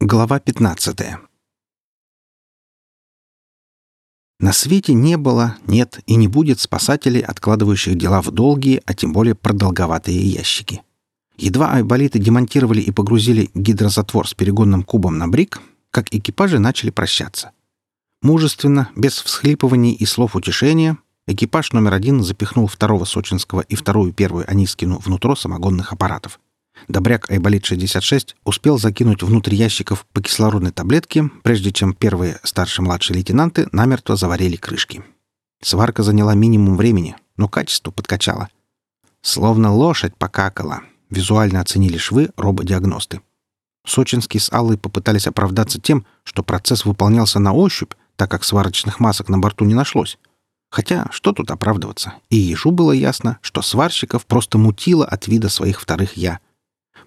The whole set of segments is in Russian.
Глава 15 На свете не было, нет и не будет спасателей, откладывающих дела в долгие, а тем более продолговатые ящики. Едва айболиты демонтировали и погрузили гидрозатвор с перегонным кубом на брик, как экипажи начали прощаться. Мужественно, без всхлипываний и слов утешения, экипаж номер один запихнул второго сочинского и вторую первую Анискину внутрь самогонных аппаратов — Добряк Айболит-66 успел закинуть внутрь ящиков по кислородной таблетке, прежде чем первые старшие-младшие лейтенанты намертво заварили крышки. Сварка заняла минимум времени, но качество подкачало. Словно лошадь покакала. Визуально оценили швы рободиагносты. Сочинский с Аллой попытались оправдаться тем, что процесс выполнялся на ощупь, так как сварочных масок на борту не нашлось. Хотя, что тут оправдываться? И Ежу было ясно, что сварщиков просто мутило от вида своих вторых «я».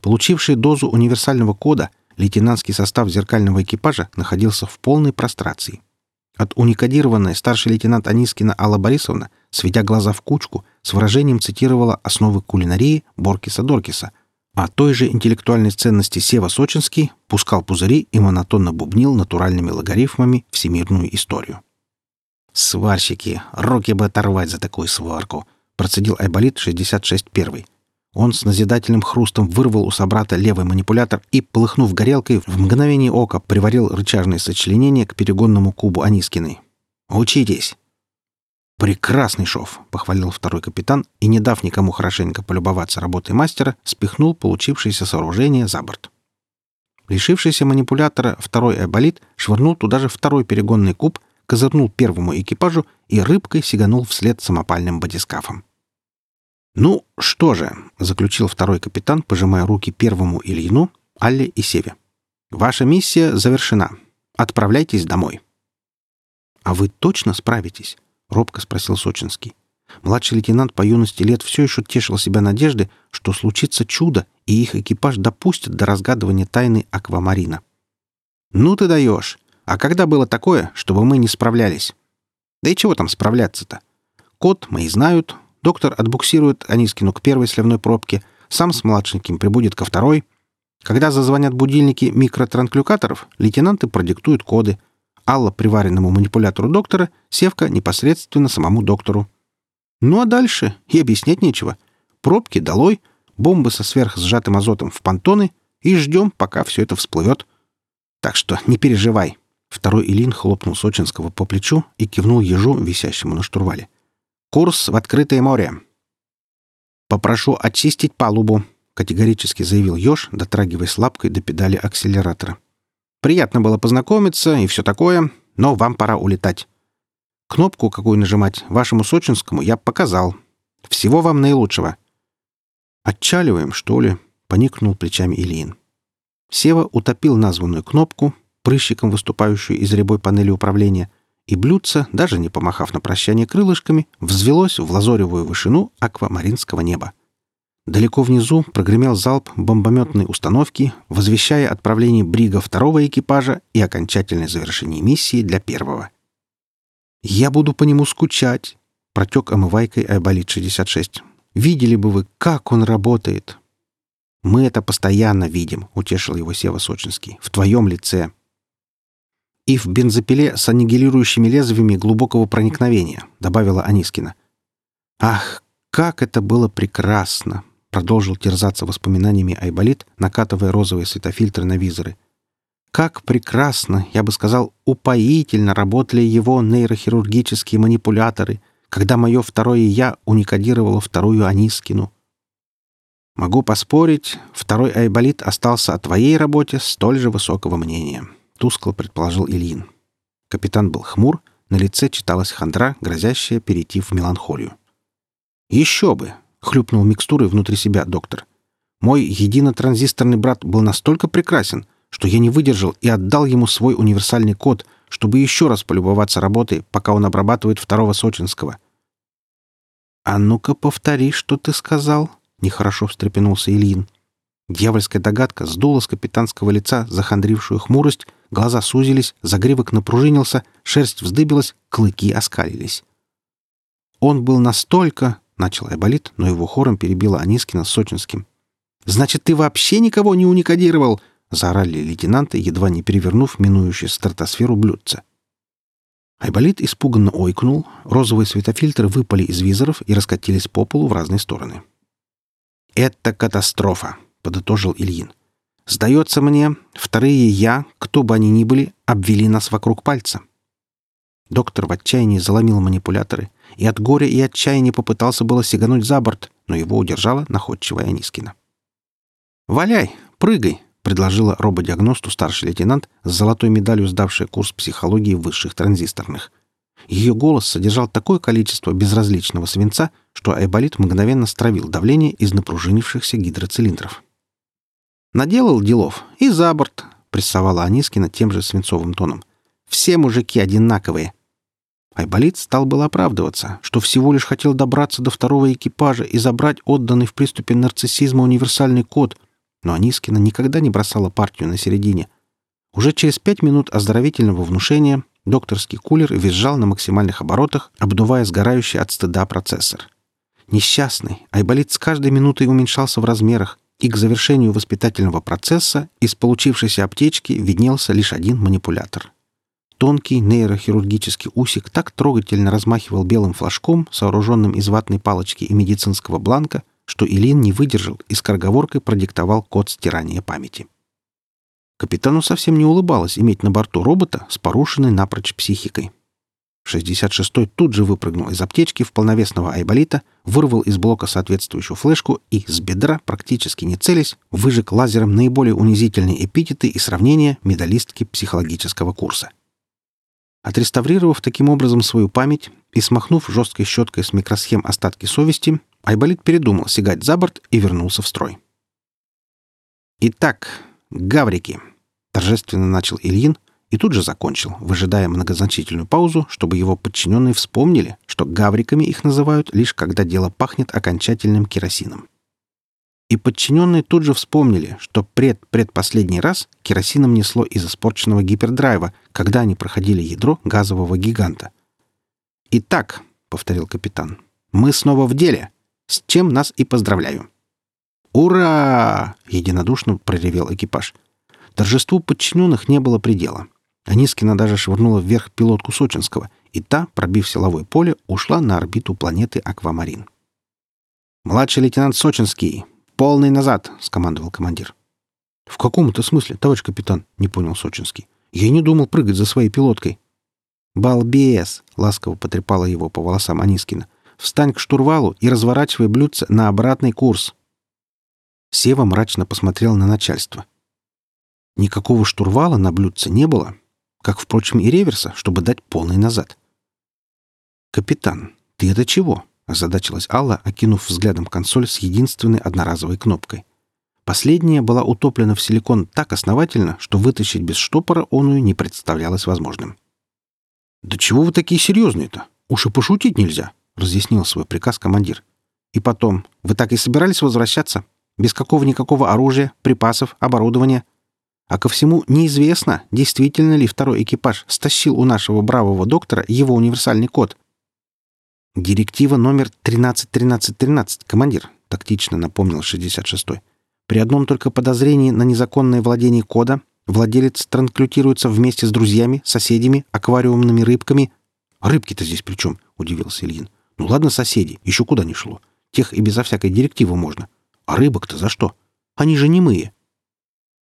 Получивший дозу универсального кода, лейтенантский состав зеркального экипажа находился в полной прострации. От уникодированной старший лейтенант Анискина Алла Борисовна, сведя глаза в кучку, с выражением цитировала основы кулинарии Боркиса-Доркиса, а той же интеллектуальной ценности Сева Сочинский пускал пузыри и монотонно бубнил натуральными логарифмами всемирную историю. «Сварщики! Руки бы оторвать за такую сварку!» процедил Айболит 66 первый. Он с назидательным хрустом вырвал у собрата левый манипулятор и, полыхнув горелкой, в мгновение ока приварил рычажное сочленение к перегонному кубу Анискиной. «Учитесь!» «Прекрасный шов!» — похвалил второй капитан и, не дав никому хорошенько полюбоваться работой мастера, спихнул получившееся сооружение за борт. Лишившийся манипулятора второй эболит швырнул туда же второй перегонный куб, козырнул первому экипажу и рыбкой сиганул вслед самопальным батискафом. «Ну, что же», — заключил второй капитан, пожимая руки первому Ильину, Алле и Севе. «Ваша миссия завершена. Отправляйтесь домой». «А вы точно справитесь?» — робко спросил Сочинский. Младший лейтенант по юности лет все еще тешил себя надежды, что случится чудо, и их экипаж допустит до разгадывания тайны аквамарина. «Ну ты даешь! А когда было такое, чтобы мы не справлялись?» «Да и чего там справляться-то? Код мои знают, Доктор отбуксирует Анискину к первой сливной пробке, сам с младшеньким прибудет ко второй. Когда зазвонят будильники микротранклюкаторов, лейтенанты продиктуют коды. Алла приваренному манипулятору доктора, Севка непосредственно самому доктору. Ну а дальше и объяснять нечего. Пробки долой, бомбы со сверхсжатым азотом в понтоны и ждем, пока все это всплывет. Так что не переживай. Второй Илин хлопнул Сочинского по плечу и кивнул ежу, висящему на штурвале. Курс в открытое море. Попрошу очистить палубу, категорически заявил Ёж, дотрагиваясь лапкой до педали акселератора. Приятно было познакомиться и все такое, но вам пора улетать. Кнопку, какую нажимать, вашему сочинскому я показал. Всего вам наилучшего. Отчаливаем, что ли? поникнул плечами Ильин. Сева утопил названную кнопку, прыщиком выступающую из рябой панели управления, и блюдце, даже не помахав на прощание крылышками, взвелось в лазоревую вышину аквамаринского неба. Далеко внизу прогремел залп бомбометной установки, возвещая отправление брига второго экипажа и окончательное завершение миссии для первого. «Я буду по нему скучать», — протек омывайкой Айболит-66. «Видели бы вы, как он работает!» «Мы это постоянно видим», — утешил его Сева Сочинский. «В твоем лице и в бензопиле с аннигилирующими лезвиями глубокого проникновения», — добавила Анискина. «Ах, как это было прекрасно!» — продолжил терзаться воспоминаниями Айболит, накатывая розовые светофильтры на визоры. «Как прекрасно, я бы сказал, упоительно работали его нейрохирургические манипуляторы, когда мое второе «я» уникодировало вторую Анискину. Могу поспорить, второй Айболит остался о твоей работе столь же высокого мнения» тускло предположил Ильин. Капитан был хмур, на лице читалась хандра, грозящая перейти в меланхолию. «Еще бы!» — хлюпнул микстурой внутри себя доктор. «Мой единотранзисторный брат был настолько прекрасен, что я не выдержал и отдал ему свой универсальный код, чтобы еще раз полюбоваться работой, пока он обрабатывает второго Сочинского». «А ну-ка повтори, что ты сказал», — нехорошо встрепенулся Ильин. Дьявольская догадка сдула с капитанского лица захандрившую хмурость Глаза сузились, загривок напружинился, шерсть вздыбилась, клыки оскалились. Он был настолько... Начал Айболит, но его хором перебила Анискина с Сочинским. «Значит, ты вообще никого не уникодировал? — заорали лейтенанты, едва не перевернув минующую стратосферу блюдце. Айболит испуганно ойкнул, розовые светофильтры выпали из визоров и раскатились по полу в разные стороны. «Это катастрофа», — подытожил Ильин. «Сдается мне, вторые «я», кто бы они ни были, обвели нас вокруг пальца». Доктор в отчаянии заломил манипуляторы и от горя и отчаяния попытался было сигануть за борт, но его удержала находчивая Анискина. «Валяй, прыгай!» — предложила рободиагносту старший лейтенант с золотой медалью, сдавшая курс психологии высших транзисторных. Ее голос содержал такое количество безразличного свинца, что Айболит мгновенно стравил давление из напружинившихся гидроцилиндров. «Наделал делов и за борт», — прессовала Анискина тем же свинцовым тоном. «Все мужики одинаковые». Айболит стал было оправдываться, что всего лишь хотел добраться до второго экипажа и забрать отданный в приступе нарциссизма универсальный код — но Анискина никогда не бросала партию на середине. Уже через пять минут оздоровительного внушения докторский кулер визжал на максимальных оборотах, обдувая сгорающий от стыда процессор. Несчастный, Айболит с каждой минутой уменьшался в размерах, и к завершению воспитательного процесса из получившейся аптечки виднелся лишь один манипулятор. Тонкий нейрохирургический усик так трогательно размахивал белым флажком, сооруженным из ватной палочки и медицинского бланка, что Илин не выдержал и скороговоркой продиктовал код стирания памяти. Капитану совсем не улыбалось иметь на борту робота с порушенной напрочь психикой. 66-й тут же выпрыгнул из аптечки в полновесного айболита, вырвал из блока соответствующую флешку и, с бедра, практически не целясь, выжег лазером наиболее унизительные эпитеты и сравнения медалистки психологического курса. Отреставрировав таким образом свою память и смахнув жесткой щеткой с микросхем остатки совести, Айболит передумал сигать за борт и вернулся в строй. «Итак, гаврики!» — торжественно начал Ильин и тут же закончил, выжидая многозначительную паузу, чтобы его подчиненные вспомнили, что гавриками их называют лишь когда дело пахнет окончательным керосином. И подчиненные тут же вспомнили, что пред-предпоследний раз керосином несло из испорченного гипердрайва, когда они проходили ядро газового гиганта. «Итак», — повторил капитан, — «мы снова в деле с чем нас и поздравляю. «Ура!» — единодушно проревел экипаж. Торжеству подчиненных не было предела. Анискина даже швырнула вверх пилотку Сочинского, и та, пробив силовое поле, ушла на орбиту планеты Аквамарин. «Младший лейтенант Сочинский! Полный назад!» — скомандовал командир. «В каком это смысле, товарищ капитан?» — не понял Сочинский. «Я не думал прыгать за своей пилоткой». «Балбес!» — ласково потрепала его по волосам Анискина. Встань к штурвалу и разворачивай блюдце на обратный курс. Сева мрачно посмотрел на начальство. Никакого штурвала на блюдце не было, как, впрочем, и реверса, чтобы дать полный назад. «Капитан, ты это чего?» — озадачилась Алла, окинув взглядом консоль с единственной одноразовой кнопкой. Последняя была утоплена в силикон так основательно, что вытащить без штопора оную не представлялось возможным. «Да чего вы такие серьезные-то? Уж и пошутить нельзя!» разъяснил свой приказ командир. «И потом, вы так и собирались возвращаться? Без какого-никакого оружия, припасов, оборудования? А ко всему неизвестно, действительно ли второй экипаж стащил у нашего бравого доктора его универсальный код. «Директива номер 131313, командир», — тактично напомнил 66-й. «При одном только подозрении на незаконное владение кода владелец транклютируется вместе с друзьями, соседями, аквариумными рыбками». «Рыбки-то здесь при чем?» — удивился Ильин. Ну ладно, соседи, еще куда ни шло. Тех и безо всякой директивы можно. А рыбок-то за что? Они же не мые.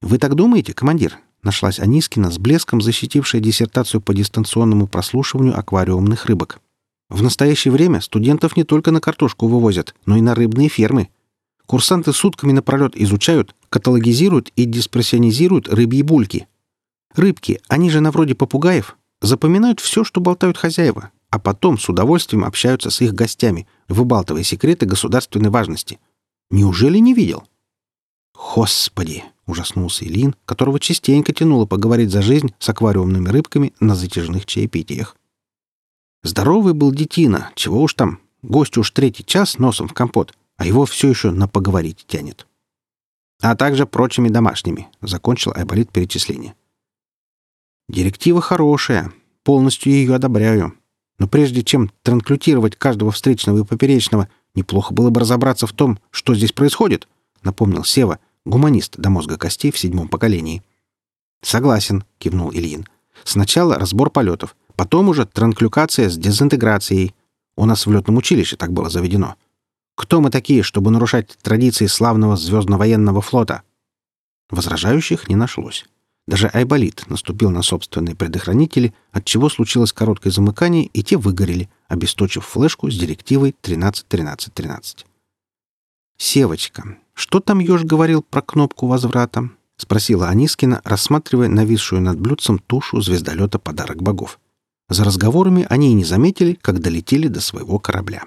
Вы так думаете, командир? Нашлась Анискина с блеском, защитившая диссертацию по дистанционному прослушиванию аквариумных рыбок. В настоящее время студентов не только на картошку вывозят, но и на рыбные фермы. Курсанты сутками напролет изучают, каталогизируют и диспрессионизируют рыбьи бульки. Рыбки, они же на вроде попугаев, запоминают все, что болтают хозяева, а потом с удовольствием общаются с их гостями, выбалтывая секреты государственной важности. Неужели не видел? «Господи!» — ужаснулся Ильин, которого частенько тянуло поговорить за жизнь с аквариумными рыбками на затяжных чаепитиях. Здоровый был детина, чего уж там, гость уж третий час носом в компот, а его все еще на поговорить тянет. А также прочими домашними, — закончил Айболит перечисление. Директива хорошая, полностью ее одобряю, но прежде чем транклютировать каждого встречного и поперечного, неплохо было бы разобраться в том, что здесь происходит, напомнил Сева, гуманист до мозга костей в седьмом поколении. «Согласен», — кивнул Ильин. «Сначала разбор полетов, потом уже транклюкация с дезинтеграцией. У нас в летном училище так было заведено. Кто мы такие, чтобы нарушать традиции славного звездно-военного флота?» Возражающих не нашлось. Даже Айболит наступил на собственные предохранители, отчего случилось короткое замыкание, и те выгорели, обесточив флешку с директивой 13.13.13. «Севочка, что там Ёж говорил про кнопку возврата?» — спросила Анискина, рассматривая нависшую над блюдцем тушу звездолета «Подарок богов». За разговорами они и не заметили, как долетели до своего корабля.